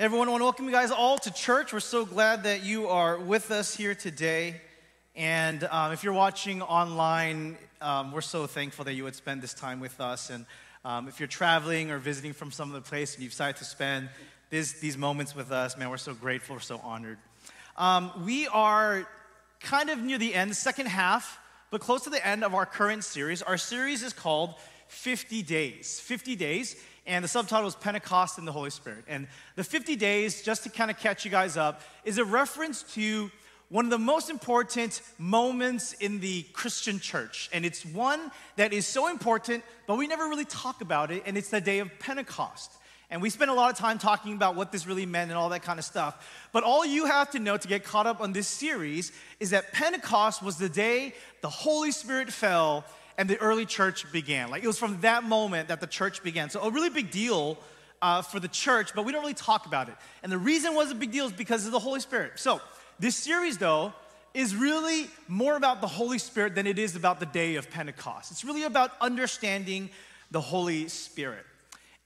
Everyone, I want to welcome you guys all to church. We're so glad that you are with us here today. And um, if you're watching online, um, we're so thankful that you would spend this time with us. And um, if you're traveling or visiting from some other place and you've decided to spend this, these moments with us, man, we're so grateful, we're so honored. Um, we are kind of near the end, second half, but close to the end of our current series. Our series is called 50 Days. 50 Days and the subtitle is Pentecost and the Holy Spirit. And the 50 days, just to kind of catch you guys up, is a reference to one of the most important moments in the Christian church. And it's one that is so important, but we never really talk about it, and it's the day of Pentecost. And we spent a lot of time talking about what this really meant and all that kind of stuff. But all you have to know to get caught up on this series is that Pentecost was the day the Holy Spirit fell and the early church began. Like it was from that moment that the church began. So a really big deal uh, for the church, but we don't really talk about it. And the reason was a big deal is because of the Holy Spirit. So this series, though, is really more about the Holy Spirit than it is about the day of Pentecost. It's really about understanding the Holy Spirit.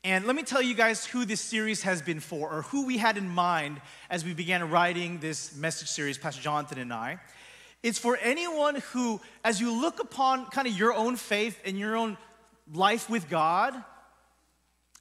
And let me tell you guys who this series has been for, or who we had in mind as we began writing this message series, Pastor Jonathan and I. It's for anyone who, as you look upon kind of your own faith and your own life with God,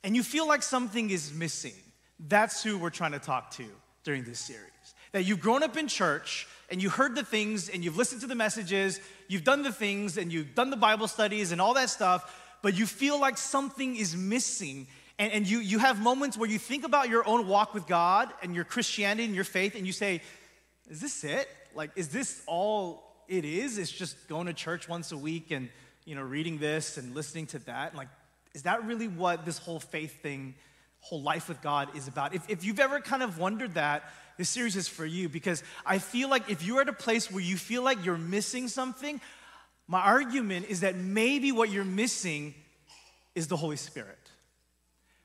and you feel like something is missing, that's who we're trying to talk to during this series. That you've grown up in church and you heard the things and you've listened to the messages, you've done the things and you've done the Bible studies and all that stuff, but you feel like something is missing. And, and you, you have moments where you think about your own walk with God and your Christianity and your faith, and you say, Is this it? like, is this all it is? It's just going to church once a week and, you know, reading this and listening to that? Like, is that really what this whole faith thing, whole life with God is about? If, if you've ever kind of wondered that, this series is for you because I feel like if you're at a place where you feel like you're missing something, my argument is that maybe what you're missing is the Holy Spirit.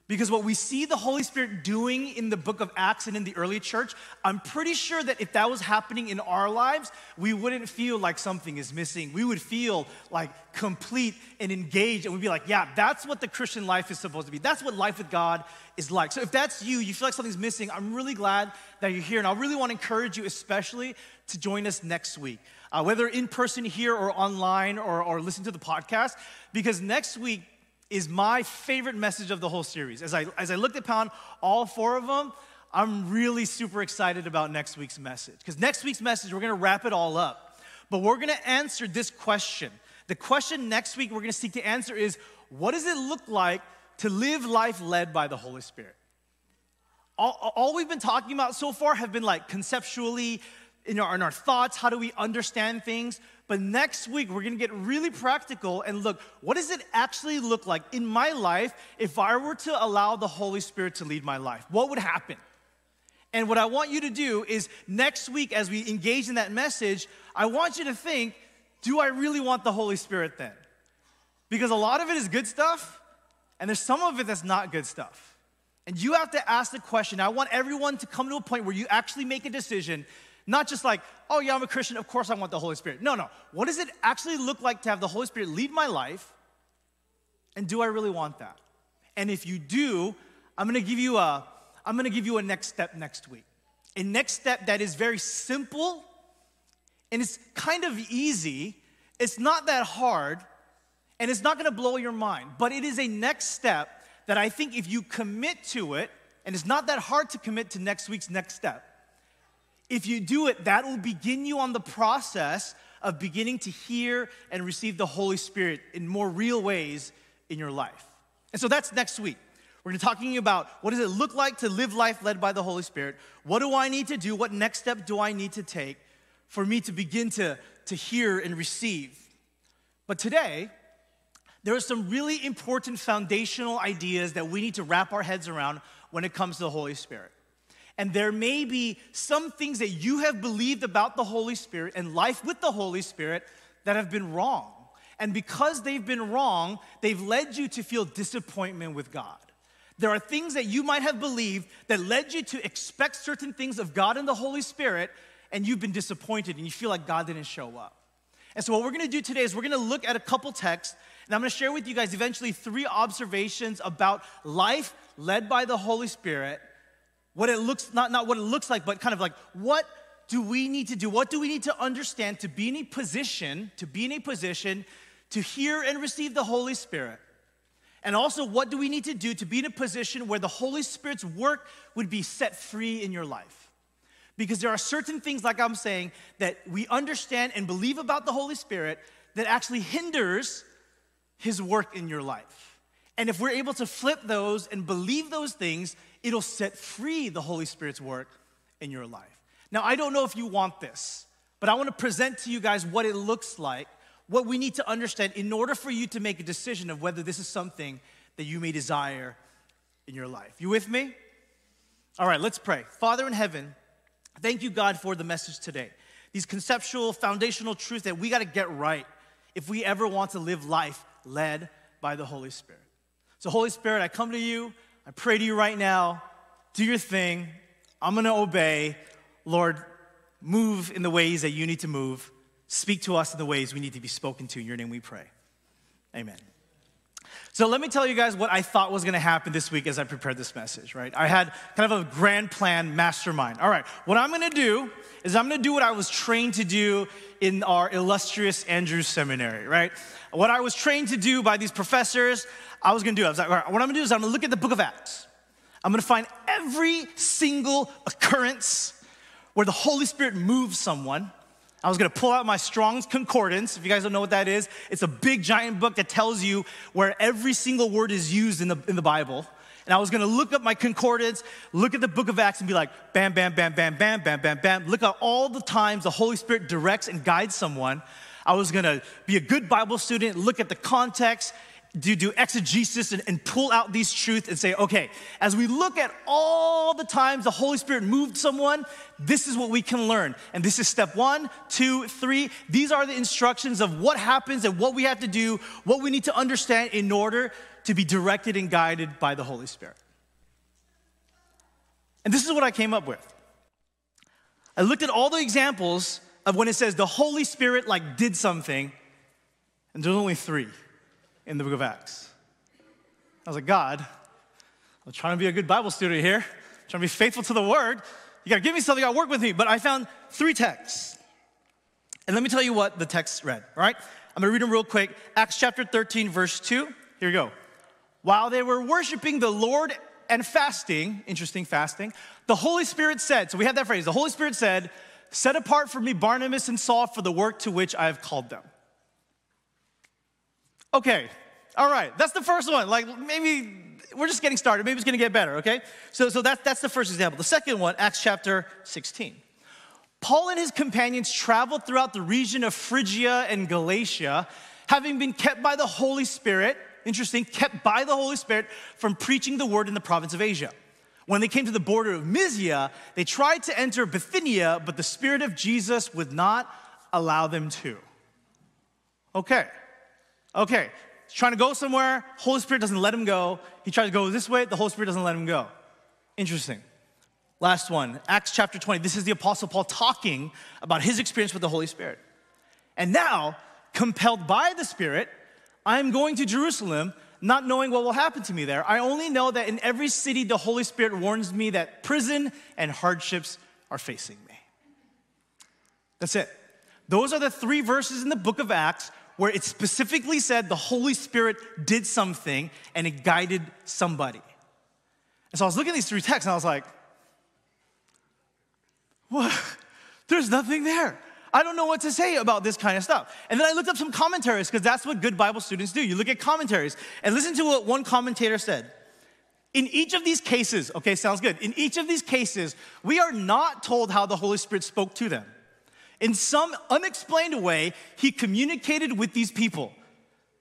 Because what we see the Holy Spirit doing in the book of Acts and in the early church, I'm pretty sure that if that was happening in our lives, we wouldn't feel like something is missing. We would feel like complete and engaged, and we'd be like, yeah, that's what the Christian life is supposed to be. That's what life with God is like. So if that's you, you feel like something's missing, I'm really glad that you're here. And I really want to encourage you, especially, to join us next week. Uh, whether in person here or online or, or listen to the podcast, because next week, is my favorite message of the whole series. As I, as I looked upon all four of them, I'm really super excited about next week's message. Because next week's message, we're gonna wrap it all up. But we're gonna answer this question. The question next week we're gonna seek to answer is what does it look like to live life led by the Holy Spirit? All, all we've been talking about so far have been like conceptually, in our, in our thoughts, how do we understand things? But next week, we're gonna get really practical and look, what does it actually look like in my life if I were to allow the Holy Spirit to lead my life? What would happen? And what I want you to do is next week, as we engage in that message, I want you to think, do I really want the Holy Spirit then? Because a lot of it is good stuff, and there's some of it that's not good stuff. And you have to ask the question. I want everyone to come to a point where you actually make a decision not just like, oh, yeah, I'm a Christian, of course I want the Holy Spirit. No, no. What does it actually look like to have the Holy Spirit lead my life? And do I really want that? And if you do, I'm gonna give you a, I'm gonna give you a next step next week. A next step that is very simple and it's kind of easy. It's not that hard and it's not gonna blow your mind, but it is a next step that I think if you commit to it, and it's not that hard to commit to next week's next step, if you do it, that will begin you on the process of beginning to hear and receive the Holy Spirit in more real ways in your life. And so that's next week. We're going to be talking about what does it look like to live life led by the Holy Spirit? What do I need to do? What next step do I need to take for me to begin to, to hear and receive? But today, there are some really important foundational ideas that we need to wrap our heads around when it comes to the Holy Spirit. And there may be some things that you have believed about the Holy Spirit and life with the Holy Spirit that have been wrong. And because they've been wrong, they've led you to feel disappointment with God. There are things that you might have believed that led you to expect certain things of God and the Holy Spirit, and you've been disappointed and you feel like God didn't show up. And so, what we're gonna do today is we're gonna look at a couple texts, and I'm gonna share with you guys eventually three observations about life led by the Holy Spirit what it looks, not, not what it looks like, but kind of like what do we need to do? What do we need to understand to be in a position, to be in a position to hear and receive the Holy Spirit? And also, what do we need to do to be in a position where the Holy Spirit's work would be set free in your life? Because there are certain things, like I'm saying, that we understand and believe about the Holy Spirit that actually hinders His work in your life. And if we're able to flip those and believe those things, it'll set free the Holy Spirit's work in your life. Now, I don't know if you want this, but I want to present to you guys what it looks like what we need to understand in order for you to make a decision of whether this is something that you may desire in your life. You with me? All right, let's pray. Father in heaven, thank you, God, for the message today. These conceptual, foundational truths that we got to get right if we ever want to live life led by the Holy Spirit. So, Holy Spirit, I come to you. I pray to you right now. Do your thing. I'm going to obey. Lord, move in the ways that you need to move. Speak to us in the ways we need to be spoken to. In your name we pray. Amen. So let me tell you guys what I thought was gonna happen this week as I prepared this message, right? I had kind of a grand plan mastermind. All right, what I'm gonna do is I'm gonna do what I was trained to do in our illustrious Andrews Seminary, right? What I was trained to do by these professors, I was gonna do. I was like, all right, what I'm gonna do is I'm gonna look at the book of Acts. I'm gonna find every single occurrence where the Holy Spirit moves someone I was gonna pull out my Strong's Concordance. If you guys don't know what that is, it's a big giant book that tells you where every single word is used in the, in the Bible. And I was gonna look up my concordance, look at the book of Acts, and be like, bam, bam, bam, bam, bam, bam, bam, bam. Look at all the times the Holy Spirit directs and guides someone. I was gonna be a good Bible student, look at the context, do, do exegesis and, and pull out these truths and say, okay, as we look at all the times the Holy Spirit moved someone, this is what we can learn. And this is step one, two, three. These are the instructions of what happens and what we have to do, what we need to understand in order to be directed and guided by the Holy Spirit. And this is what I came up with. I looked at all the examples of when it says the Holy Spirit like did something, and there's only three in the book of Acts. I was like, God, I'm trying to be a good Bible student here, I'm trying to be faithful to the word. You gotta give me something, you gotta work with me. But I found three texts. And let me tell you what the text read, all right? I'm gonna read them real quick. Acts chapter 13, verse 2. Here we go. While they were worshiping the Lord and fasting, interesting fasting, the Holy Spirit said, so we have that phrase, the Holy Spirit said, Set apart for me Barnabas and Saul for the work to which I have called them. Okay, all right, that's the first one. Like maybe we're just getting started. Maybe it's gonna get better, okay? So, so that, that's the first example. The second one, Acts chapter 16. Paul and his companions traveled throughout the region of Phrygia and Galatia, having been kept by the Holy Spirit, interesting, kept by the Holy Spirit from preaching the word in the province of Asia. When they came to the border of Mysia, they tried to enter Bithynia, but the Spirit of Jesus would not allow them to. Okay, Okay, he's trying to go somewhere, Holy Spirit doesn't let him go. He tries to go this way, the Holy Spirit doesn't let him go. Interesting. Last one, Acts chapter 20. This is the Apostle Paul talking about his experience with the Holy Spirit. And now, compelled by the Spirit, I am going to Jerusalem, not knowing what will happen to me there. I only know that in every city, the Holy Spirit warns me that prison and hardships are facing me. That's it. Those are the three verses in the book of Acts where it specifically said the Holy Spirit did something and it guided somebody. And so I was looking at these three texts and I was like, what? There's nothing there. I don't know what to say about this kind of stuff. And then I looked up some commentaries because that's what good Bible students do. You look at commentaries and listen to what one commentator said. In each of these cases, okay, sounds good. In each of these cases, we are not told how the Holy Spirit spoke to them. In some unexplained way, he communicated with these people.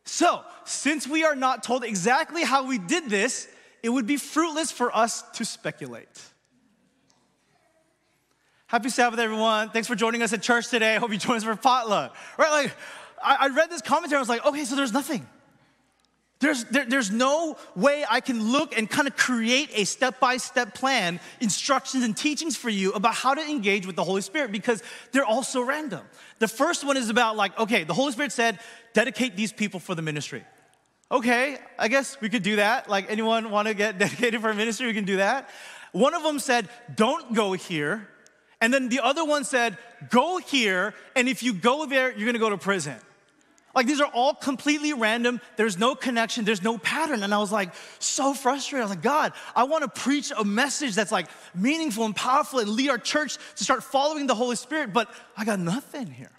So, since we are not told exactly how we did this, it would be fruitless for us to speculate. Happy Sabbath, everyone. Thanks for joining us at church today. I hope you join us for potluck. Right? Like, I read this commentary, I was like, okay, so there's nothing. There's, there, there's no way I can look and kind of create a step by step plan, instructions and teachings for you about how to engage with the Holy Spirit because they're all so random. The first one is about, like, okay, the Holy Spirit said, dedicate these people for the ministry. Okay, I guess we could do that. Like, anyone want to get dedicated for ministry? We can do that. One of them said, Don't go here. And then the other one said, Go here, and if you go there, you're gonna go to prison. Like these are all completely random. There's no connection, there's no pattern. And I was like so frustrated. I was like, God, I want to preach a message that's like meaningful and powerful and lead our church to start following the Holy Spirit, but I got nothing here.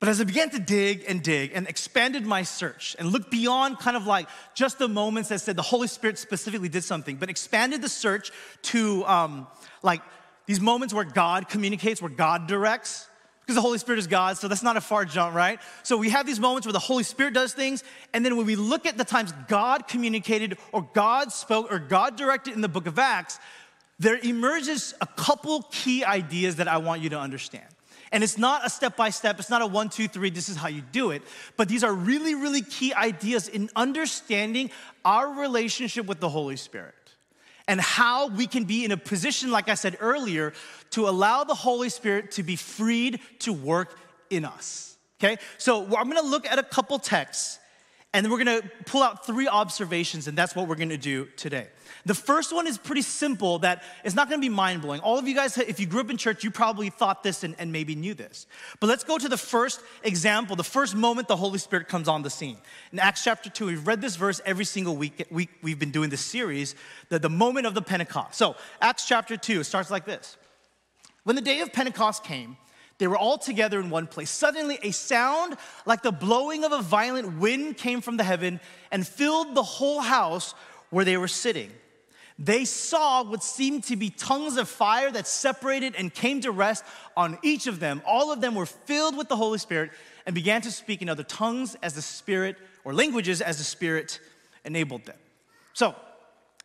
But as I began to dig and dig and expanded my search and looked beyond kind of like just the moments that said the Holy Spirit specifically did something, but expanded the search to um, like these moments where God communicates, where God directs, because the Holy Spirit is God, so that's not a far jump, right? So we have these moments where the Holy Spirit does things, and then when we look at the times God communicated or God spoke or God directed in the book of Acts, there emerges a couple key ideas that I want you to understand. And it's not a step by step, it's not a one, two, three, this is how you do it. But these are really, really key ideas in understanding our relationship with the Holy Spirit and how we can be in a position, like I said earlier, to allow the Holy Spirit to be freed to work in us. Okay? So I'm gonna look at a couple texts and then we're gonna pull out three observations, and that's what we're gonna do today. The first one is pretty simple, that it's not gonna be mind blowing. All of you guys, if you grew up in church, you probably thought this and, and, maybe knew this. But let's go to the first example, the first moment the Holy Spirit comes on the scene. In Acts chapter 2, we've read this verse every single week, week we've been doing this series, the, the moment of the Pentecost. So, Acts chapter 2 starts like this When the day of Pentecost came, they were all together in one place. Suddenly, a sound like the blowing of a violent wind came from the heaven and filled the whole house where they were sitting. They saw what seemed to be tongues of fire that separated and came to rest on each of them. All of them were filled with the Holy Spirit and began to speak in other tongues as the Spirit, or languages as the Spirit enabled them. So,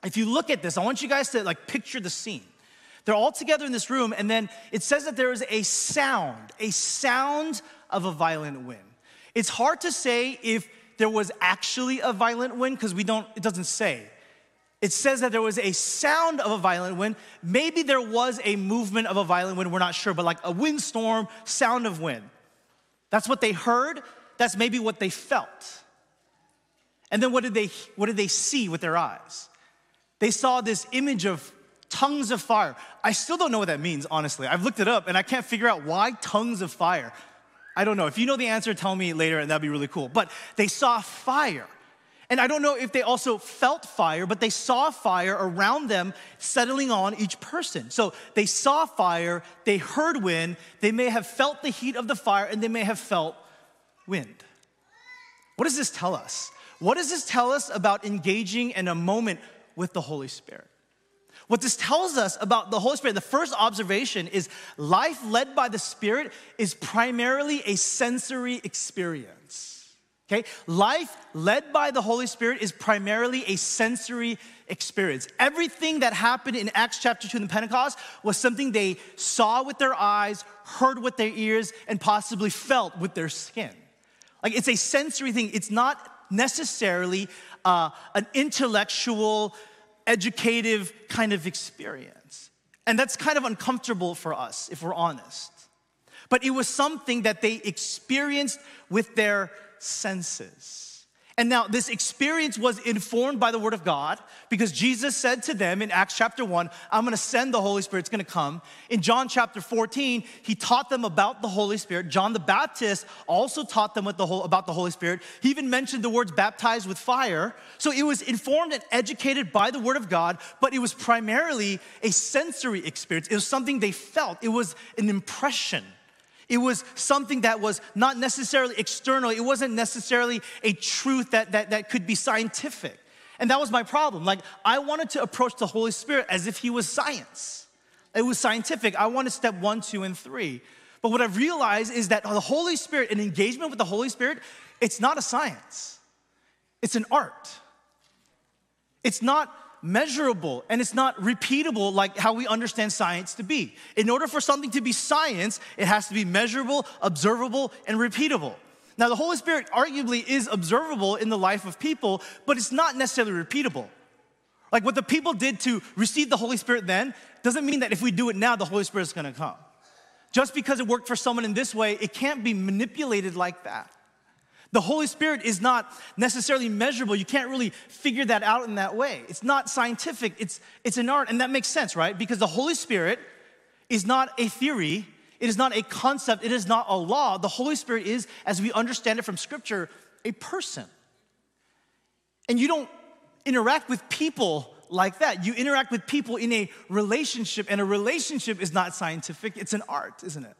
if you look at this, I want you guys to like picture the scene. They're all together in this room, and then it says that there is a sound, a sound of a violent wind. It's hard to say if there was actually a violent wind because we don't, it doesn't say. It says that there was a sound of a violent wind. Maybe there was a movement of a violent wind, we're not sure, but like a windstorm, sound of wind. That's what they heard, that's maybe what they felt. And then what did they what did they see with their eyes? They saw this image of tongues of fire. I still don't know what that means, honestly. I've looked it up and I can't figure out why tongues of fire. I don't know. If you know the answer, tell me later and that'd be really cool. But they saw fire. And I don't know if they also felt fire, but they saw fire around them settling on each person. So they saw fire, they heard wind, they may have felt the heat of the fire, and they may have felt wind. What does this tell us? What does this tell us about engaging in a moment with the Holy Spirit? What this tells us about the Holy Spirit, the first observation is life led by the Spirit is primarily a sensory experience. Okay? Life led by the Holy Spirit is primarily a sensory experience. Everything that happened in Acts chapter 2 in the Pentecost was something they saw with their eyes, heard with their ears, and possibly felt with their skin. Like it's a sensory thing, it's not necessarily uh, an intellectual educative kind of experience. And that's kind of uncomfortable for us, if we're honest. But it was something that they experienced with their senses. And now, this experience was informed by the Word of God because Jesus said to them in Acts chapter 1, I'm gonna send the Holy Spirit, it's gonna come. In John chapter 14, he taught them about the Holy Spirit. John the Baptist also taught them about the Holy Spirit. He even mentioned the words baptized with fire. So it was informed and educated by the Word of God, but it was primarily a sensory experience. It was something they felt, it was an impression. It was something that was not necessarily external. It wasn't necessarily a truth that, that, that could be scientific. And that was my problem. Like, I wanted to approach the Holy Spirit as if He was science. It was scientific. I wanted step one, two, and three. But what I've realized is that the Holy Spirit, an engagement with the Holy Spirit, it's not a science, it's an art. It's not measurable and it's not repeatable like how we understand science to be. In order for something to be science, it has to be measurable, observable, and repeatable. Now, the Holy Spirit arguably is observable in the life of people, but it's not necessarily repeatable. Like what the people did to receive the Holy Spirit then doesn't mean that if we do it now, the Holy Spirit is gonna come. Just because it worked for someone in this way, it can't be manipulated like that. The Holy Spirit is not necessarily measurable. You can't really figure that out in that way. It's not scientific, it's, it's an art. And that makes sense, right? Because the Holy Spirit is not a theory, it is not a concept, it is not a law. The Holy Spirit is, as we understand it from Scripture, a person. And you don't interact with people like that. You interact with people in a relationship, and a relationship is not scientific, it's an art, isn't it?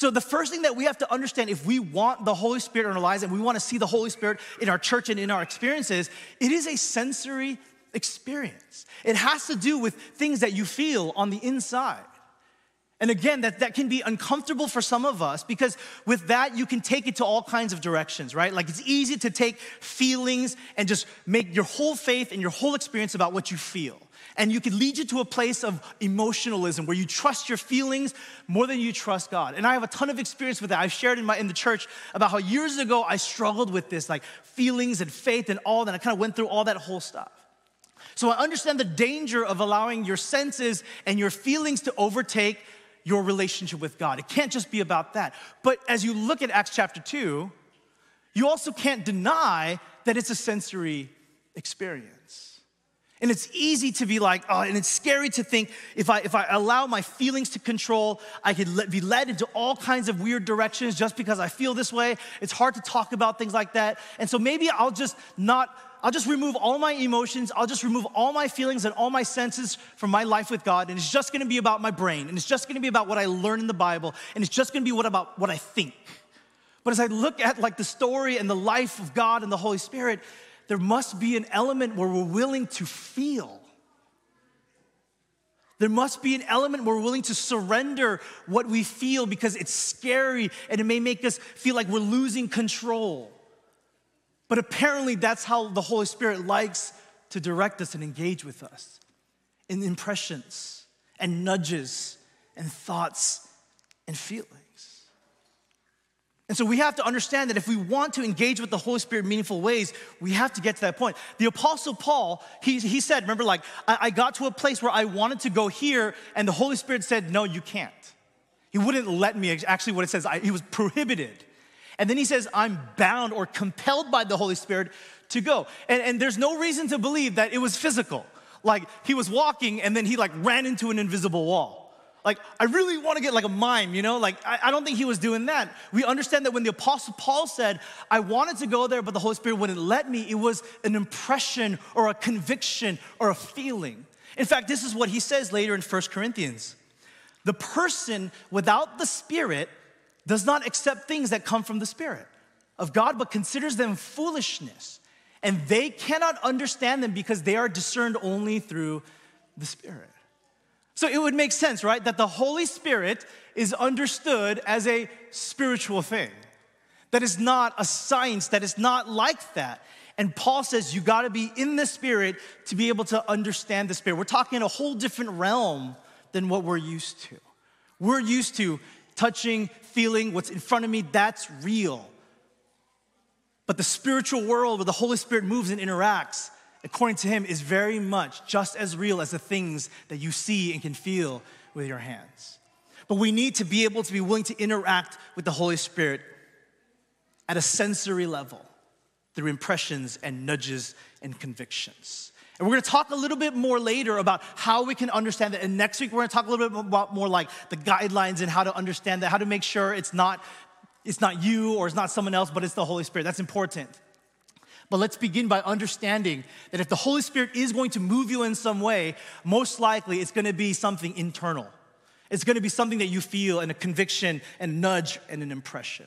So, the first thing that we have to understand if we want the Holy Spirit in our lives and we want to see the Holy Spirit in our church and in our experiences, it is a sensory experience. It has to do with things that you feel on the inside. And again, that, that can be uncomfortable for some of us because with that, you can take it to all kinds of directions, right? Like it's easy to take feelings and just make your whole faith and your whole experience about what you feel. And you can lead you to a place of emotionalism where you trust your feelings more than you trust God. And I have a ton of experience with that. I've shared in, my, in the church about how years ago I struggled with this, like feelings and faith and all that. I kind of went through all that whole stuff. So I understand the danger of allowing your senses and your feelings to overtake your relationship with God. It can't just be about that. But as you look at Acts chapter 2, you also can't deny that it's a sensory experience. And it's easy to be like, oh, and it's scary to think if I, if I allow my feelings to control, I could be led into all kinds of weird directions just because I feel this way. It's hard to talk about things like that. And so maybe I'll just not I'll just remove all my emotions, I'll just remove all my feelings and all my senses from my life with God, and it's just gonna be about my brain, and it's just gonna be about what I learn in the Bible, and it's just gonna be what about what I think. But as I look at like the story and the life of God and the Holy Spirit, there must be an element where we're willing to feel. There must be an element where we're willing to surrender what we feel because it's scary and it may make us feel like we're losing control. But apparently, that's how the Holy Spirit likes to direct us and engage with us in impressions and nudges and thoughts and feelings. And so we have to understand that if we want to engage with the Holy Spirit in meaningful ways, we have to get to that point. The Apostle Paul, he, he said, remember, like, I, I got to a place where I wanted to go here, and the Holy Spirit said, No, you can't. He wouldn't let me, actually, what it says, I, he was prohibited. And then he says, I'm bound or compelled by the Holy Spirit to go. And, and there's no reason to believe that it was physical. Like he was walking and then he like ran into an invisible wall. Like, I really want to get like a mime, you know? Like, I, I, don't think he was doing that. We understand that when the Apostle Paul said, I wanted to go there, but the Holy Spirit wouldn't let me, it was an impression or a conviction or a feeling. In fact, this is what he says later in 1 Corinthians. The person without the Spirit does not accept things that come from the Spirit of God, but considers them foolishness. And they cannot understand them because they are discerned only through the Spirit. So it would make sense, right, that the Holy Spirit is understood as a spiritual thing. That is not a science, that is not like that. And Paul says you gotta be in the Spirit to be able to understand the Spirit. We're talking in a whole different realm than what we're used to. We're used to touching, feeling, what's in front of me, that's real. But the spiritual world where the Holy Spirit moves and interacts, according to him, is very much just as real as the things that you see and can feel with your hands. But we need to be able to be willing to interact with the Holy Spirit at a sensory level through impressions and nudges and convictions. And we're gonna talk a little bit more later about how we can understand that. And next week, we're gonna talk a little bit about more like the guidelines and how to understand that, how to make sure it's not, it's not you or it's not someone else, but it's the Holy Spirit. That's important. But let's begin by understanding that if the Holy Spirit is going to move you in some way, most likely it's gonna be something internal. It's gonna be something that you feel and a conviction and nudge and an impression.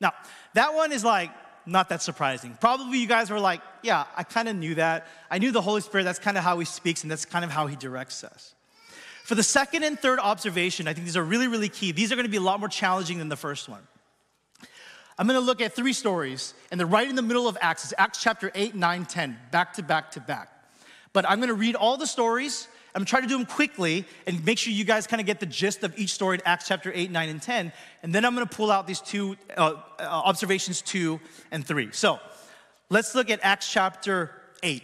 Now, that one is like, not that surprising. Probably you guys were like, yeah, I kind of knew that. I knew the Holy Spirit, that's kind of how he speaks, and that's kind of how he directs us. For the second and third observation, I think these are really, really key. These are going to be a lot more challenging than the first one. I'm going to look at three stories, and they're right in the middle of Acts. It's Acts chapter 8, 9, 10, back to back to back. But I'm going to read all the stories, I'm trying to try to do them quickly and make sure you guys kind of get the gist of each story in Acts chapter 8, 9, and 10. And then I'm going to pull out these two uh, uh, observations, two and three. So let's look at Acts chapter 8.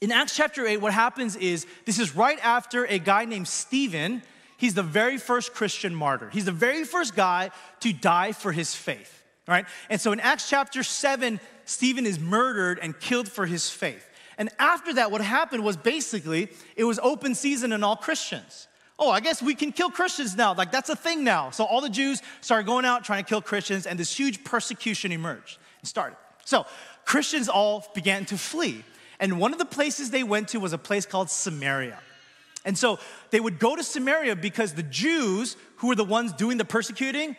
In Acts chapter 8, what happens is this is right after a guy named Stephen. He's the very first Christian martyr. He's the very first guy to die for his faith. Right? And so in Acts chapter 7, Stephen is murdered and killed for his faith. And after that, what happened was basically it was open season in all Christians. Oh, I guess we can kill Christians now. Like that's a thing now. So all the Jews started going out trying to kill Christians, and this huge persecution emerged and started. So Christians all began to flee. And one of the places they went to was a place called Samaria. And so they would go to Samaria because the Jews, who were the ones doing the persecuting,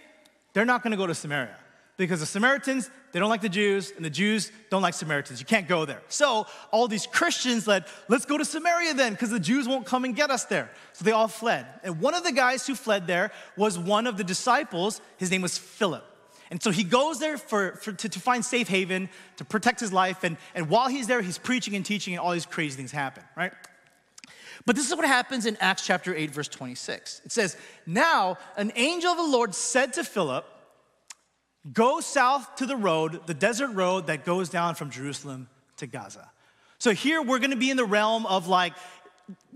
they're not gonna go to Samaria. Because the Samaritans, they don't like the Jews, and the Jews don't like Samaritans. You can't go there. So all these Christians said, let's go to Samaria then, because the Jews won't come and get us there. So they all fled. And one of the guys who fled there was one of the disciples. His name was Philip. And so he goes there for, for to, to, find safe haven, to protect his life. And, and while he's there, he's preaching and teaching, and all these crazy things happen, right? But this is what happens in Acts chapter 8, verse 26. It says, Now an angel of the Lord said to Philip, Go south to the road, the desert road that goes down from Jerusalem to Gaza. So here we're gonna be in the realm of like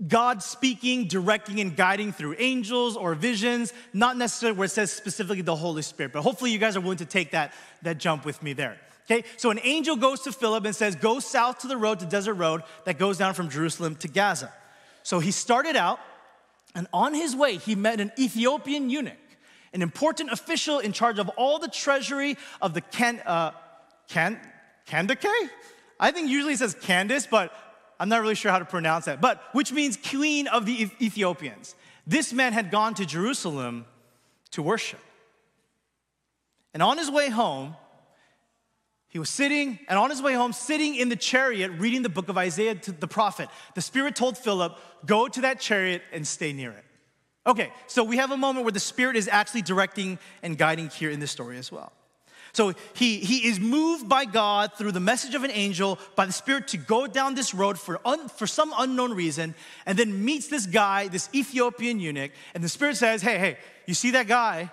God speaking, directing, and guiding through angels or visions, not necessarily where it says specifically the Holy Spirit, but hopefully you guys are willing to take that, that jump with me there. Okay, so an angel goes to Philip and says, Go south to the road, to desert road that goes down from Jerusalem to Gaza. So he started out, and on his way, he met an Ethiopian eunuch, an important official in charge of all the treasury of the Can, uh, Can, Kandake? I think usually it says Candace, but I'm not really sure how to pronounce that, but which means queen of the Ethiopians. This man had gone to Jerusalem to worship. And on his way home, he was sitting, and on his way home, sitting in the chariot, reading the book of Isaiah to the prophet. The Spirit told Philip, Go to that chariot and stay near it. Okay, so we have a moment where the Spirit is actually directing and guiding here in this story as well. So he, he is moved by God through the message of an angel, by the Spirit, to go down this road for, un, for some unknown reason, and then meets this guy, this Ethiopian eunuch, and the Spirit says, Hey, hey, you see that guy?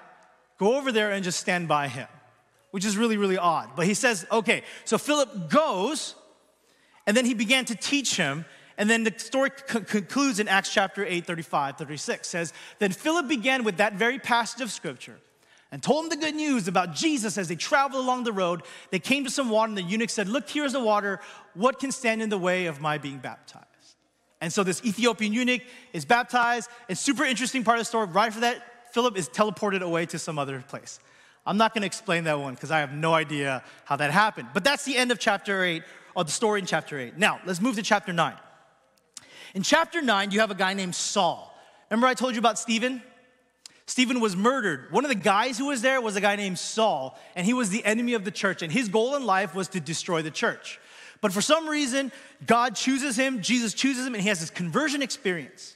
Go over there and just stand by him, which is really, really odd. But he says, Okay, so Philip goes, and then he began to teach him. And then the story concludes in Acts chapter 8, 35, 36 says, Then Philip began with that very passage of scripture and told him the good news about Jesus as they traveled along the road. They came to some water, and the eunuch said, Look, here's the water. What can stand in the way of my being baptized? And so this Ethiopian eunuch is baptized. And super interesting part of the story, right after that, Philip is teleported away to some other place. I'm not gonna explain that one because I have no idea how that happened. But that's the end of chapter 8, or the story in chapter 8. Now, let's move to chapter 9. In chapter 9, you have a guy named Saul. Remember I told you about Stephen? Stephen was murdered. One of the guys who was there was a guy named Saul, and he was the enemy of the church, and his goal in life was to destroy the church. But for some reason, God chooses him, Jesus chooses him, and he has this conversion experience.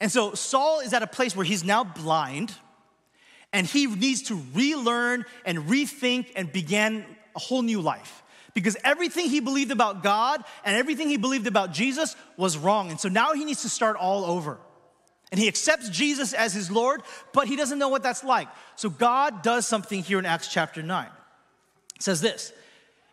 And so Saul is at a place where he's now blind, and he needs to relearn and rethink and begin a whole new life. Because everything he believed about God and everything he believed about Jesus was wrong. And so now he needs to start all over. And he accepts Jesus as his Lord, but he doesn't know what that's like. So God does something here in Acts chapter 9. It says this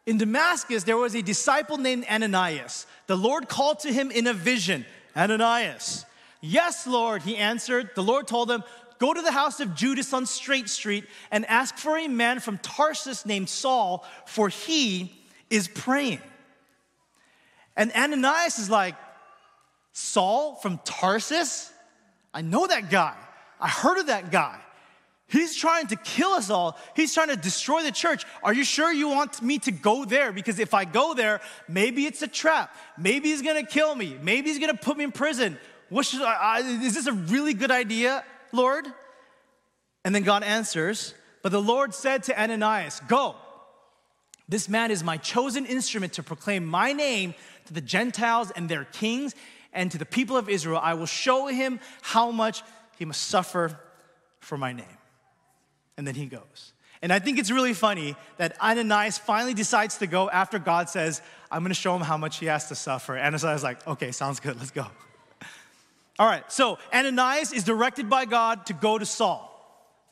In Damascus, there was a disciple named Ananias. The Lord called to him in a vision Ananias. Yes, Lord, he answered. The Lord told him, Go to the house of Judas on Straight Street and ask for a man from Tarsus named Saul, for he is praying. And Ananias is like, Saul from Tarsus? I know that guy. I heard of that guy. He's trying to kill us all. He's trying to destroy the church. Are you sure you want me to go there? Because if I go there, maybe it's a trap. Maybe he's gonna kill me. Maybe he's gonna put me in prison. What should I, I, is this a really good idea, Lord? And then God answers, But the Lord said to Ananias, Go. This man is my chosen instrument to proclaim my name to the Gentiles and their kings and to the people of Israel, I will show him how much he must suffer for my name. And then he goes. And I think it's really funny that Ananias finally decides to go after God says, I'm gonna show him how much he has to suffer. Ananias is like, okay, sounds good, let's go. All right, so Ananias is directed by God to go to Saul.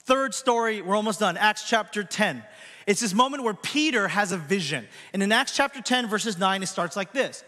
Third story, we're almost done. Acts chapter 10. It's this moment where Peter has a vision. And in Acts chapter 10, verses 9, it starts like this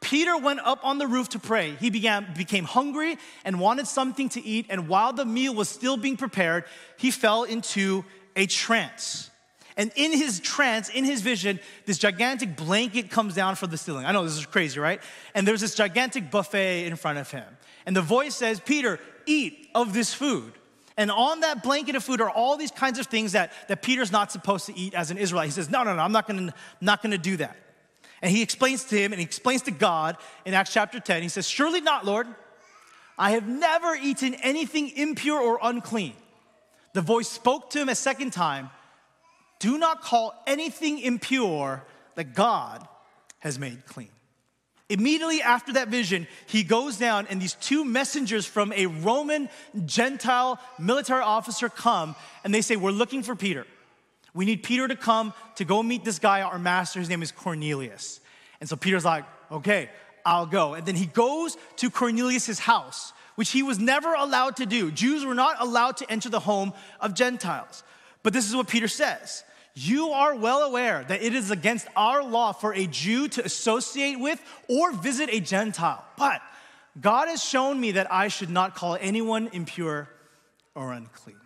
Peter went up on the roof to pray. He began, became hungry and wanted something to eat. And while the meal was still being prepared, he fell into a trance. And in his trance, in his vision, this gigantic blanket comes down from the ceiling. I know this is crazy, right? And there's this gigantic buffet in front of him. And the voice says, Peter, eat of this food. And on that blanket of food are all these kinds of things that, that Peter's not supposed to eat as an Israelite. He says, No, no, no, I'm not gonna, not gonna do that. And he explains to him and he explains to God in Acts chapter 10, he says, Surely not, Lord. I have never eaten anything impure or unclean. The voice spoke to him a second time Do not call anything impure that God has made clean. Immediately after that vision, he goes down, and these two messengers from a Roman Gentile military officer come, and they say, We're looking for Peter. We need Peter to come to go meet this guy, our master. His name is Cornelius. And so Peter's like, Okay, I'll go. And then he goes to Cornelius' house, which he was never allowed to do. Jews were not allowed to enter the home of Gentiles. But this is what Peter says you are well aware that it is against our law for a Jew to associate with or visit a Gentile. But God has shown me that I should not call anyone impure or unclean.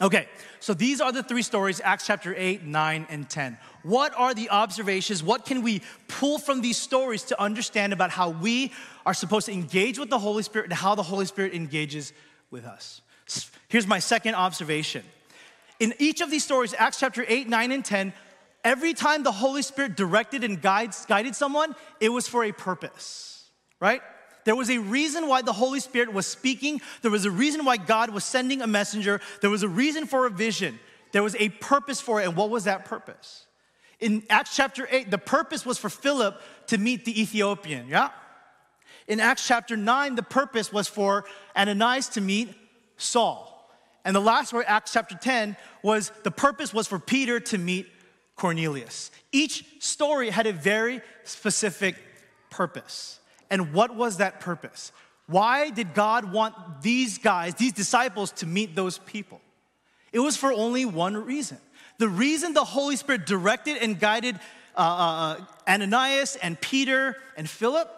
Okay, so these are the three stories Acts chapter 8, 9, and 10. What are the observations? What can we pull from these stories to understand about how we are supposed to engage with the Holy Spirit and how the Holy Spirit engages with us? Here's my second observation in each of these stories, Acts chapter 8, 9, and 10, every time the Holy Spirit directed and guides, guided someone, it was for a purpose, right? There was a reason why the Holy Spirit was speaking. There was a reason why God was sending a messenger. There was a reason for a vision. There was a purpose for it. And what was that purpose? In Acts chapter 8, the purpose was for Philip to meet the Ethiopian, yeah? In Acts chapter 9, the purpose was for Ananias to meet Saul. And the last word, Acts chapter 10, was the purpose was for Peter to meet Cornelius. Each story had a very specific purpose. And what was that purpose? Why did God want these guys, these disciples, to meet those people? It was for only one reason. The reason the Holy Spirit directed and guided uh, uh, uh Ananias and Peter and Philip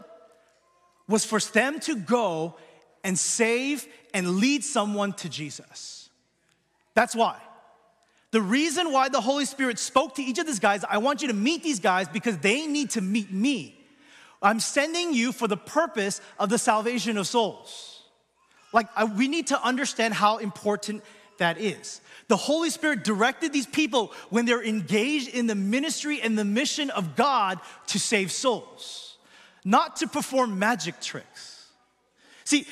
was for them to go and save and lead someone to Jesus. That's why. The reason why the Holy Spirit spoke to each of these guys, I want you to meet these guys because they need to meet me. I'm sending you for the purpose of the salvation of souls. Like, I, we need to understand how important that is. The Holy Spirit directed these people when they're engaged in the ministry and the mission of God to save souls, not to perform magic tricks. See,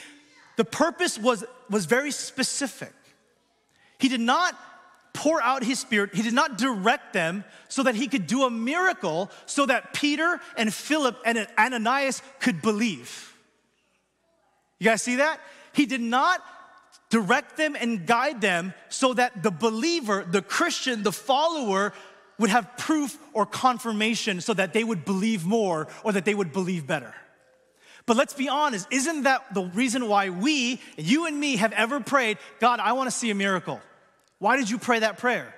the purpose was, was very specific. He did not pour out his spirit, he did not direct them so that he could do a miracle so that Peter and Philip and Ananias could believe. You guys see that? He did not direct them and guide them so that the believer, the Christian, the follower would have proof or confirmation so that they would believe more or that they would believe better. But let's be honest, isn't that the reason why we, you and me, have ever prayed, God, I wanna see a miracle? Why did you pray that prayer?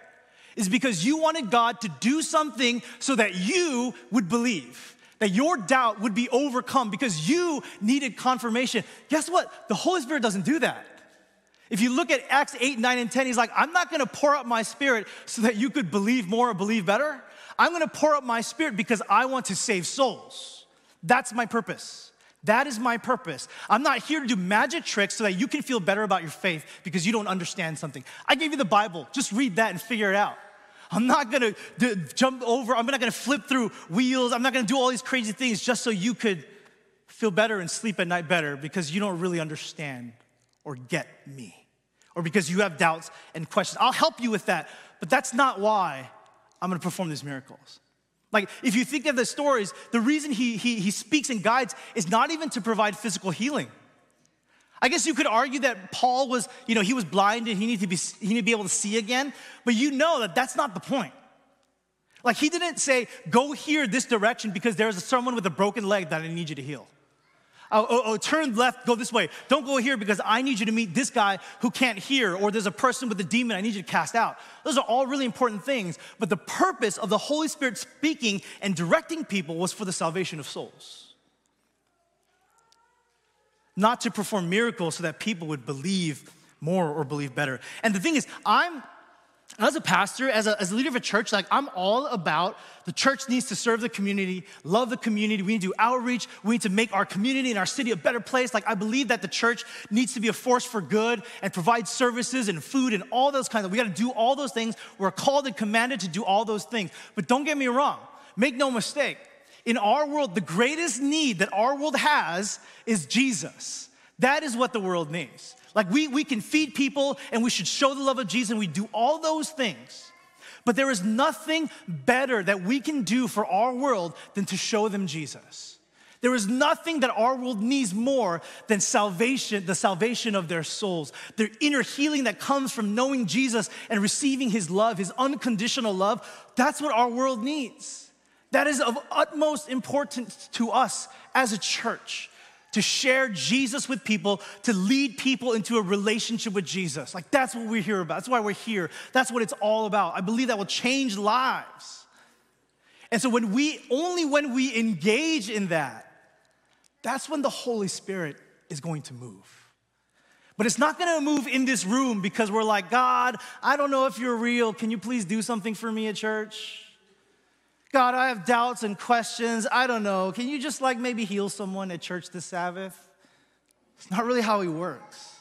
Is because you wanted God to do something so that you would believe, that your doubt would be overcome because you needed confirmation. Guess what? The Holy Spirit doesn't do that. If you look at Acts 8, 9, and 10, he's like, I'm not gonna pour out my spirit so that you could believe more or believe better. I'm gonna pour out my spirit because I want to save souls. That's my purpose. That is my purpose. I'm not here to do magic tricks so that you can feel better about your faith because you don't understand something. I gave you the Bible. Just read that and figure it out. I'm not gonna jump over, I'm not gonna flip through wheels, I'm not gonna do all these crazy things just so you could feel better and sleep at night better because you don't really understand or get me, or because you have doubts and questions. I'll help you with that, but that's not why I'm gonna perform these miracles. Like, if you think of the stories, the reason he, he, he speaks and guides is not even to provide physical healing. I guess you could argue that Paul was, you know, he was blind and he needed to be, he needed to be able to see again, but you know that that's not the point. Like, he didn't say, go here this direction because there's someone with a broken leg that I need you to heal. Oh, oh, oh, turn left, go this way. Don't go here because I need you to meet this guy who can't hear, or there's a person with a demon I need you to cast out. Those are all really important things, but the purpose of the Holy Spirit speaking and directing people was for the salvation of souls. Not to perform miracles so that people would believe more or believe better. And the thing is, I'm as a pastor, as a, as a leader of a church, like I'm all about the church needs to serve the community, love the community. We need to do outreach. We need to make our community and our city a better place. Like I believe that the church needs to be a force for good and provide services and food and all those kinds of. We got to do all those things. We're called and commanded to do all those things. But don't get me wrong. Make no mistake. In our world, the greatest need that our world has is Jesus. That is what the world needs. Like we, we can feed people and we should show the love of Jesus and we do all those things. But there is nothing better that we can do for our world than to show them Jesus. There is nothing that our world needs more than salvation, the salvation of their souls, their inner healing that comes from knowing Jesus and receiving his love, his unconditional love. That's what our world needs. That is of utmost importance to us as a church to share Jesus with people, to lead people into a relationship with Jesus. Like that's what we're here about. That's why we're here. That's what it's all about. I believe that will change lives. And so when we only when we engage in that, that's when the Holy Spirit is going to move. But it's not gonna move in this room because we're like, God, I don't know if you're real. Can you please do something for me at church? God, I have doubts and questions. I don't know. Can you just like maybe heal someone at church this Sabbath? It's not really how he works.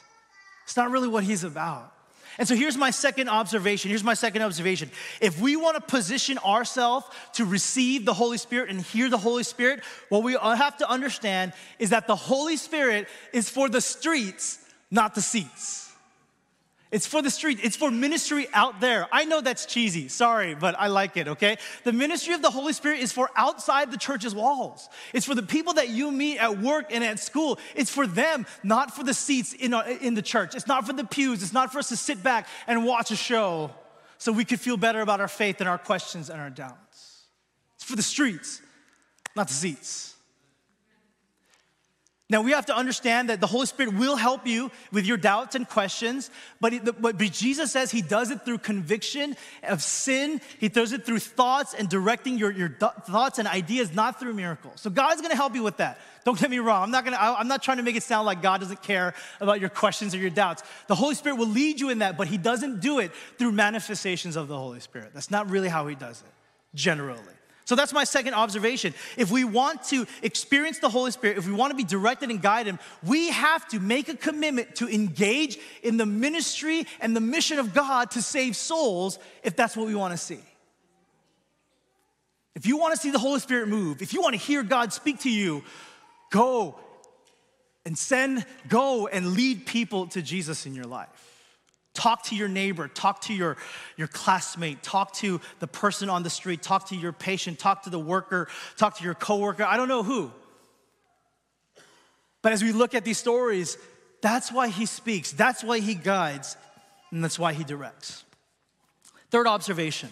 It's not really what he's about. And so here's my second observation. Here's my second observation. If we want to position ourselves to receive the Holy Spirit and hear the Holy Spirit, what we have to understand is that the Holy Spirit is for the streets, not the seats. It's for the street. It's for ministry out there. I know that's cheesy. Sorry, but I like it, okay? The ministry of the Holy Spirit is for outside the church's walls. It's for the people that you meet at work and at school. It's for them, not for the seats in, our, in the church. It's not for the pews. It's not for us to sit back and watch a show so we could feel better about our faith and our questions and our doubts. It's for the streets, not the seats. Now, we have to understand that the Holy Spirit will help you with your doubts and questions, but, it, but Jesus says He does it through conviction of sin. He does it through thoughts and directing your, your thoughts and ideas, not through miracles. So, God's gonna help you with that. Don't get me wrong. I'm not, gonna, I'm not trying to make it sound like God doesn't care about your questions or your doubts. The Holy Spirit will lead you in that, but He doesn't do it through manifestations of the Holy Spirit. That's not really how He does it, generally. So that's my second observation. If we want to experience the Holy Spirit, if we want to be directed and guided, we have to make a commitment to engage in the ministry and the mission of God to save souls if that's what we want to see. If you want to see the Holy Spirit move, if you want to hear God speak to you, go and send, go and lead people to Jesus in your life. Talk to your neighbor, talk to your, your classmate, talk to the person on the street, talk to your patient, talk to the worker, talk to your coworker. I don't know who. But as we look at these stories, that's why he speaks, that's why he guides, and that's why he directs. Third observation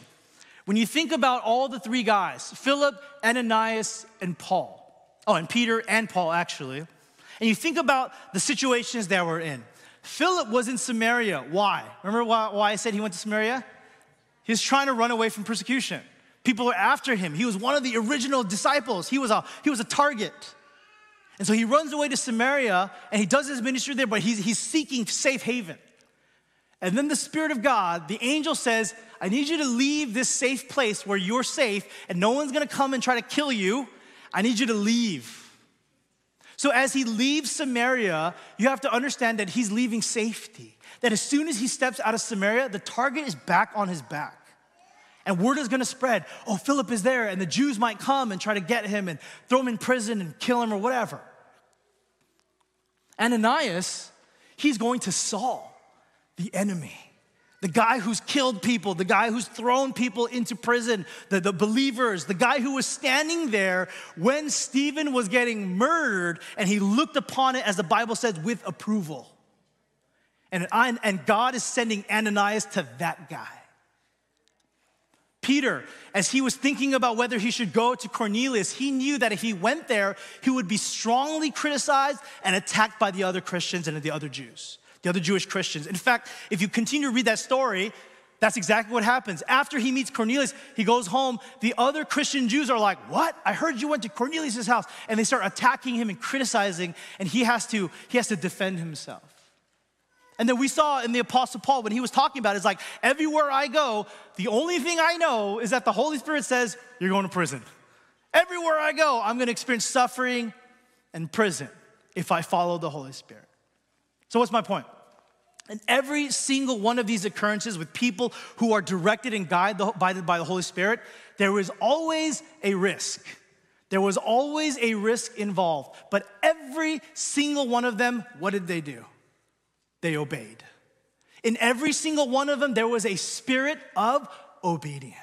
when you think about all the three guys Philip, Ananias, and Paul, oh, and Peter and Paul actually, and you think about the situations that we're in. Philip was in Samaria. Why? Remember why, why I said he went to Samaria? He was trying to run away from persecution. People were after him. He was one of the original disciples. He was a, he was a target. And so he runs away to Samaria and he does his ministry there, but he's, he's seeking safe haven. And then the Spirit of God, the angel says, I need you to leave this safe place where you're safe and no one's gonna come and try to kill you. I need you to leave. So as he leaves Samaria, you have to understand that he's leaving safety. That as soon as he steps out of Samaria, the target is back on his back. And word is gonna spread oh, Philip is there, and the Jews might come and try to get him and throw him in prison and kill him or whatever. Ananias, he's going to Saul, the enemy the guy who's killed people, the guy who's thrown people into prison, the, the believers, the guy who was standing there when Stephen was getting murdered, and he looked upon it, as the Bible says, with approval. And, and God is sending Ananias to that guy. Peter, as he was thinking about whether he should go to Cornelius, he knew that if he went there, he would be strongly criticized and attacked by the other Christians and the other Jews the other Jewish Christians. In fact, if you continue to read that story, that's exactly what happens. After he meets Cornelius, he goes home. The other Christian Jews are like, What? I heard you went to Cornelius' house. And they start attacking him and criticizing, and he has to, he has to defend himself. And then we saw in the Apostle Paul when he was talking about it, it's like, everywhere I go, the only thing I know is that the Holy Spirit says, You're going to prison. Everywhere I go, I'm gonna experience suffering and prison if I follow the Holy Spirit. So, what's my point? In every single one of these occurrences with people who are directed and guided by the, by the Holy Spirit, there is always a risk. There was always a risk involved. But every single one of them, what did they do? They obeyed. In every single one of them, there was a spirit of obedience.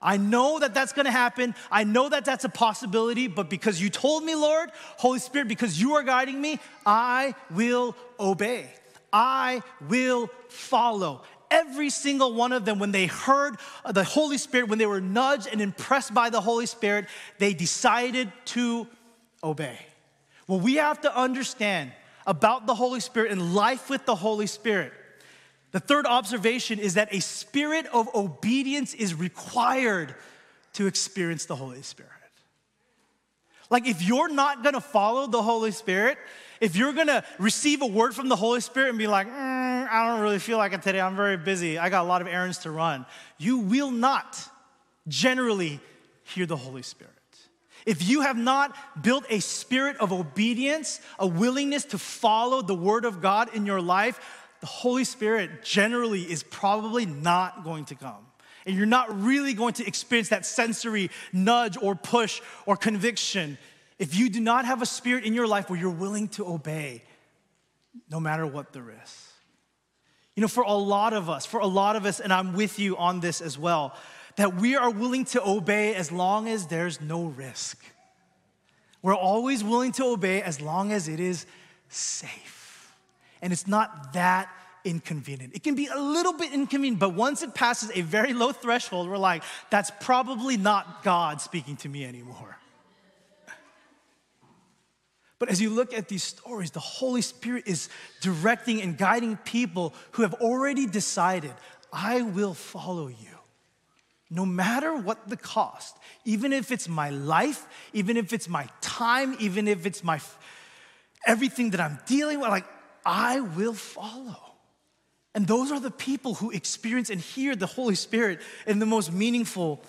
I know that that's gonna happen. I know that that's a possibility, but because you told me, Lord, Holy Spirit, because you are guiding me, I will obey. I will follow. Every single one of them, when they heard the Holy Spirit, when they were nudged and impressed by the Holy Spirit, they decided to obey. Well, we have to understand about the Holy Spirit and life with the Holy Spirit. The third observation is that a spirit of obedience is required to experience the Holy Spirit. Like, if you're not gonna follow the Holy Spirit, if you're gonna receive a word from the Holy Spirit and be like, mm, I don't really feel like it today, I'm very busy, I got a lot of errands to run, you will not generally hear the Holy Spirit. If you have not built a spirit of obedience, a willingness to follow the word of God in your life, the Holy Spirit generally is probably not going to come. And you're not really going to experience that sensory nudge or push or conviction if you do not have a spirit in your life where you're willing to obey, no matter what the risk. You know, for a lot of us, for a lot of us, and I'm with you on this as well, that we are willing to obey as long as there's no risk. We're always willing to obey as long as it is safe. And it's not that inconvenient. It can be a little bit inconvenient, but once it passes a very low threshold, we're like, that's probably not God speaking to me anymore. But as you look at these stories, the Holy Spirit is directing and guiding people who have already decided, I will follow you no matter what the cost, even if it's my life, even if it's my time, even if it's my everything that I'm dealing with, like I will follow. And those are the people who experience and hear the Holy Spirit in the most meaningful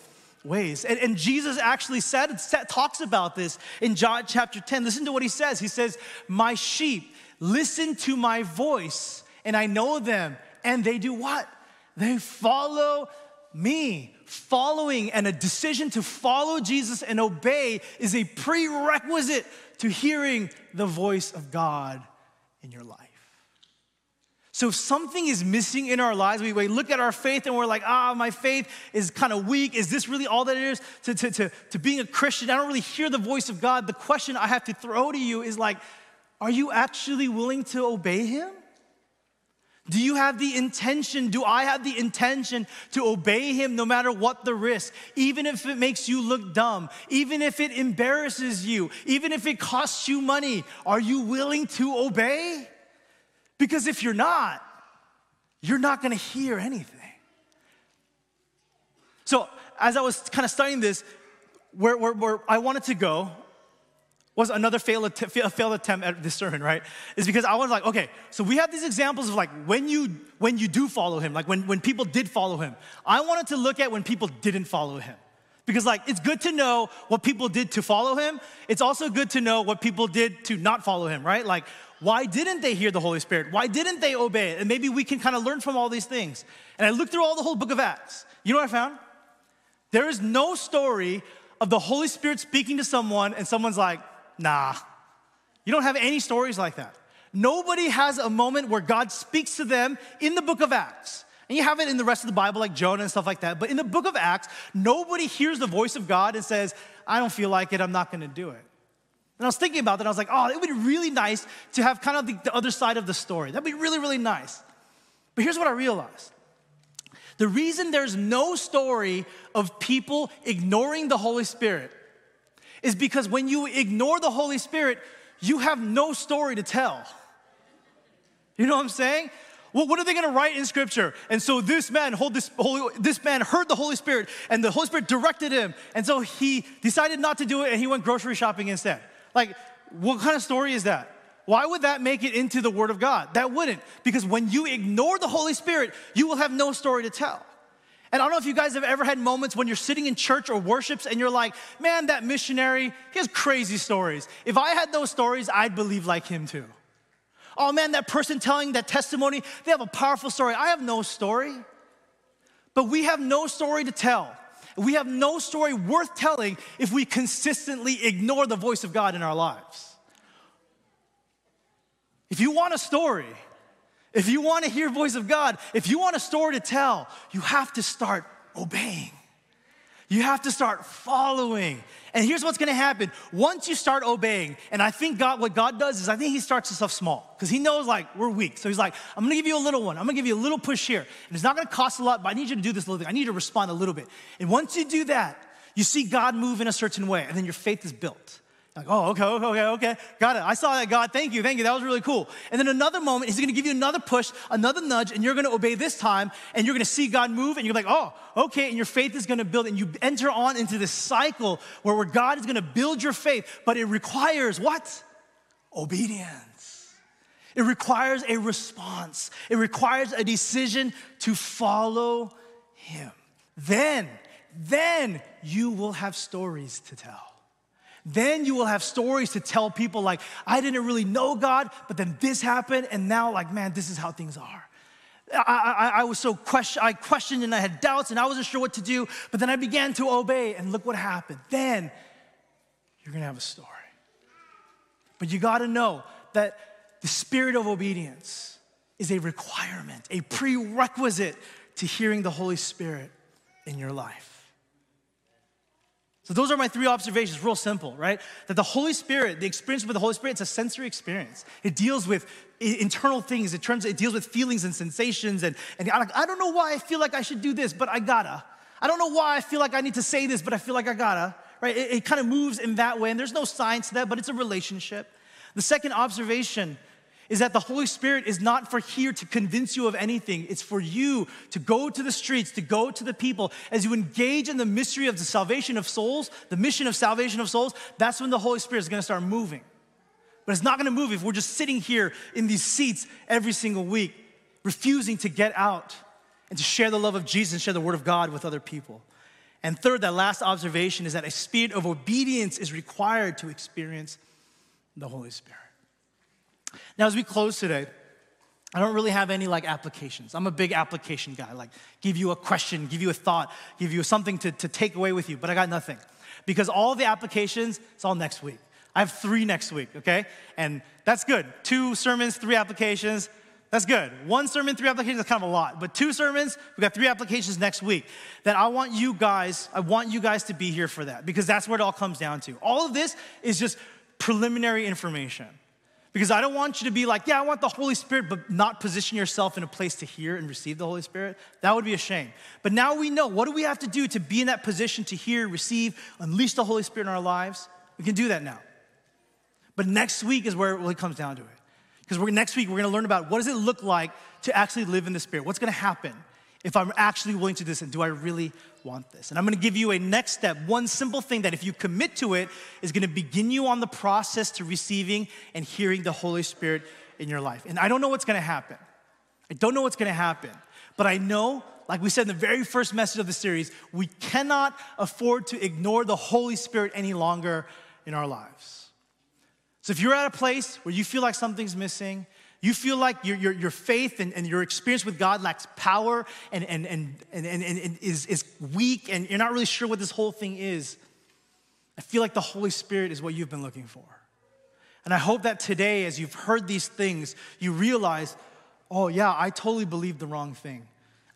ways. And, and Jesus actually said, talks about this in John chapter 10. Listen to what he says. He says, My sheep listen to my voice, and I know them, and they do what? They follow me following and a decision to follow Jesus and obey is a prerequisite to hearing the voice of God in your life. So if something is missing in our lives, we, we look at our faith and we're like, ah, my faith is kind of weak. Is this really all that it is to, to, to, to being a Christian? I don't really hear the voice of God. The question I have to throw to you is like, are you actually willing to obey him? Do you have the intention? Do I have the intention to obey him no matter what the risk? Even if it makes you look dumb, even if it embarrasses you, even if it costs you money, are you willing to obey? Because if you're not, you're not gonna hear anything. So, as I was kind of studying this, where, where, where I wanted to go was another failed attempt, failed attempt at this sermon, right? Is because I was like, okay, so we have these examples of like when you when you do follow him, like when, when people did follow him. I wanted to look at when people didn't follow him. Because like it's good to know what people did to follow him. It's also good to know what people did to not follow him, right? Like why didn't they hear the Holy Spirit? Why didn't they obey it? And maybe we can kind of learn from all these things. And I looked through all the whole book of Acts. You know what I found? There is no story of the Holy Spirit speaking to someone and someone's like, Nah. You don't have any stories like that. Nobody has a moment where God speaks to them in the book of Acts. And you have it in the rest of the Bible, like Jonah and stuff like that. But in the book of Acts, nobody hears the voice of God and says, I don't feel like it, I'm not gonna do it. And I was thinking about that, I was like, oh, it would be really nice to have kind of the, the other side of the story. That'd be really, really nice. But here's what I realized the reason there's no story of people ignoring the Holy Spirit is because when you ignore the Holy Spirit, you have no story to tell. You know what I'm saying? What are they going to write in Scripture? And so this man, hold this, holy, this man heard the Holy Spirit, and the Holy Spirit directed him, and so he decided not to do it, and he went grocery shopping instead. Like, what kind of story is that? Why would that make it into the Word of God? That wouldn't, because when you ignore the Holy Spirit, you will have no story to tell. And I don't know if you guys have ever had moments when you're sitting in church or worships and you're like, man, that missionary, he has crazy stories. If I had those stories, I'd believe like him too. Oh man, that person telling that testimony, they have a powerful story. I have no story. But we have no story to tell. We have no story worth telling if we consistently ignore the voice of God in our lives. If you want a story, if you want to hear voice of God, if you want a story to tell, you have to start obeying. You have to start following. And here's what's gonna happen. Once you start obeying, and I think God, what God does is I think He starts us off small, because He knows like we're weak. So He's like, I'm gonna give you a little one. I'm gonna give you a little push here. And it's not gonna cost a lot, but I need you to do this little thing. I need you to respond a little bit. And once you do that, you see God move in a certain way, and then your faith is built. Like, oh, okay, okay, okay, okay. Got it. I saw that, God. Thank you, thank you. That was really cool. And then another moment, He's gonna give you another push, another nudge, and you're gonna obey this time, and you're gonna see God move, and you're like, oh, okay. And your faith is gonna build, and you enter on into this cycle where, where God is gonna build your faith, but it requires what? Obedience. It requires a response, it requires a decision to follow Him. Then, then you will have stories to tell. Then you will have stories to tell people like, I didn't really know God, but then this happened, and now, like, man, this is how things are. I, I, I was so question, I questioned and I had doubts and I wasn't sure what to do, but then I began to obey, and look what happened. Then you're gonna have a story. But you gotta know that the spirit of obedience is a requirement, a prerequisite to hearing the Holy Spirit in your life. So those are my three observations, real simple, right? That the Holy Spirit, the experience with the Holy Spirit, it's a sensory experience. It deals with internal things. It turns, it deals with feelings and sensations. And, and I don't know why I feel like I should do this, but I gotta. I don't know why I feel like I need to say this, but I feel like I gotta, right? It, it kind of moves in that way. And there's no science to that, but it's a relationship. The second observation is that the Holy Spirit is not for here to convince you of anything. It's for you to go to the streets, to go to the people. As you engage in the mystery of the salvation of souls, the mission of salvation of souls, that's when the Holy Spirit is gonna start moving. But it's not gonna move if we're just sitting here in these seats every single week, refusing to get out and to share the love of Jesus and share the word of God with other people. And third, that last observation is that a spirit of obedience is required to experience the Holy Spirit. Now, as we close today, I don't really have any like applications. I'm a big application guy, like give you a question, give you a thought, give you something to, to take away with you, but I got nothing. Because all the applications, it's all next week. I have three next week, okay? And that's good. Two sermons, three applications, that's good. One sermon, three applications, that's kind of a lot. But two sermons, we got three applications next week. That I want you guys, I want you guys to be here for that because that's what it all comes down to. All of this is just preliminary information. Because I don't want you to be like, yeah, I want the Holy Spirit, but not position yourself in a place to hear and receive the Holy Spirit. That would be a shame. But now we know what do we have to do to be in that position to hear, receive, unleash the Holy Spirit in our lives? We can do that now. But next week is where it really comes down to it. Because next week we're gonna learn about what does it look like to actually live in the Spirit? What's gonna happen? If I'm actually willing to do this and do I really want this? And I'm gonna give you a next step, one simple thing that if you commit to it is gonna begin you on the process to receiving and hearing the Holy Spirit in your life. And I don't know what's gonna happen. I don't know what's gonna happen, but I know, like we said in the very first message of the series, we cannot afford to ignore the Holy Spirit any longer in our lives. So if you're at a place where you feel like something's missing, you feel like your, your, your faith and, and your experience with God lacks power and, and, and, and, and, and is, is weak and you're not really sure what this whole thing is, I feel like the Holy Spirit is what you've been looking for. And I hope that today, as you've heard these things, you realize, oh, yeah, I totally believed the wrong thing.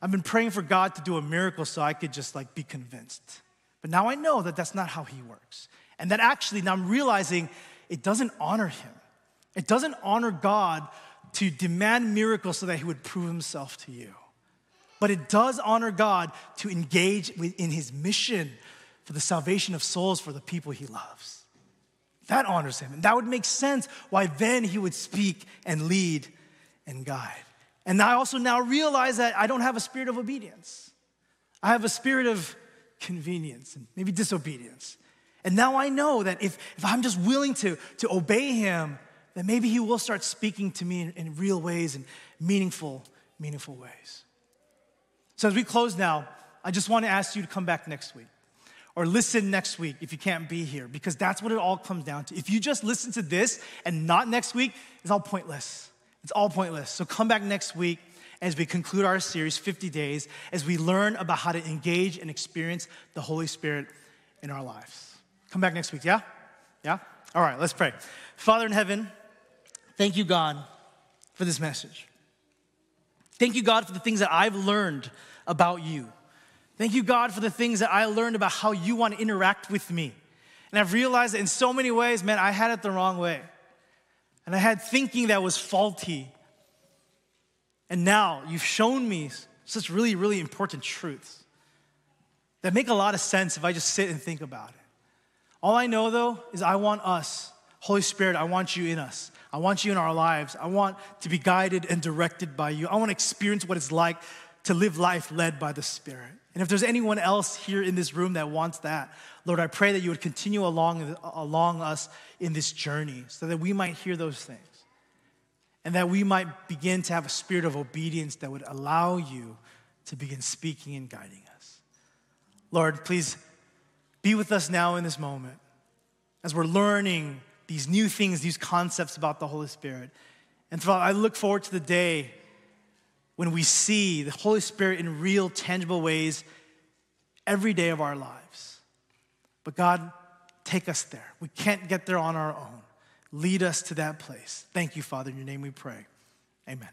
I've been praying for God to do a miracle so I could just like be convinced. But now I know that that's not how He works. And that actually, now I'm realizing it doesn't honor Him. It doesn't honor God to demand miracles so that he would prove himself to you. But it does honor God to engage in his mission for the salvation of souls for the people he loves. That honors him. And that would make sense why then he would speak and lead and guide. And I also now realize that I don't have a spirit of obedience. I have a spirit of convenience and maybe disobedience. And now I know that if, if I'm just willing to, to obey him, that maybe He will start speaking to me in, in real ways and meaningful, meaningful ways. So as we close now, I just want to ask you to come back next week or listen next week if you can't be here, because that's what it all comes down to. If you just listen to this and not next week, it's all pointless. It's all pointless. So come back next week as we conclude our series, 50 Days, as we learn about how to engage and experience the Holy Spirit in our lives. Come back next week, yeah? Yeah? All right, let's pray. Father in heaven, thank you, God, for this message. Thank you, God, for the things that I've learned about you. Thank you, God, for the things that I learned about how you want to interact with me. And I've realized that in so many ways, man, I had it the wrong way. And I had thinking that was faulty. And now you've shown me such really, really important truths that make a lot of sense if I just sit and think about it. All I know though is I want us, Holy Spirit, I want you in us. I want you in our lives. I want to be guided and directed by you. I want to experience what it's like to live life led by the Spirit. And if there's anyone else here in this room that wants that, Lord, I pray that you would continue along, along us in this journey so that we might hear those things and that we might begin to have a spirit of obedience that would allow you to begin speaking and guiding us. Lord, please be with us now in this moment as we're learning these new things, these concepts about the Holy Spirit. And I look forward to the day when we see the Holy Spirit in real, tangible ways every day of our lives. But God, take us there. We can't get there on our own. Lead us to that place. Thank you, Father. In your name we pray. Amen.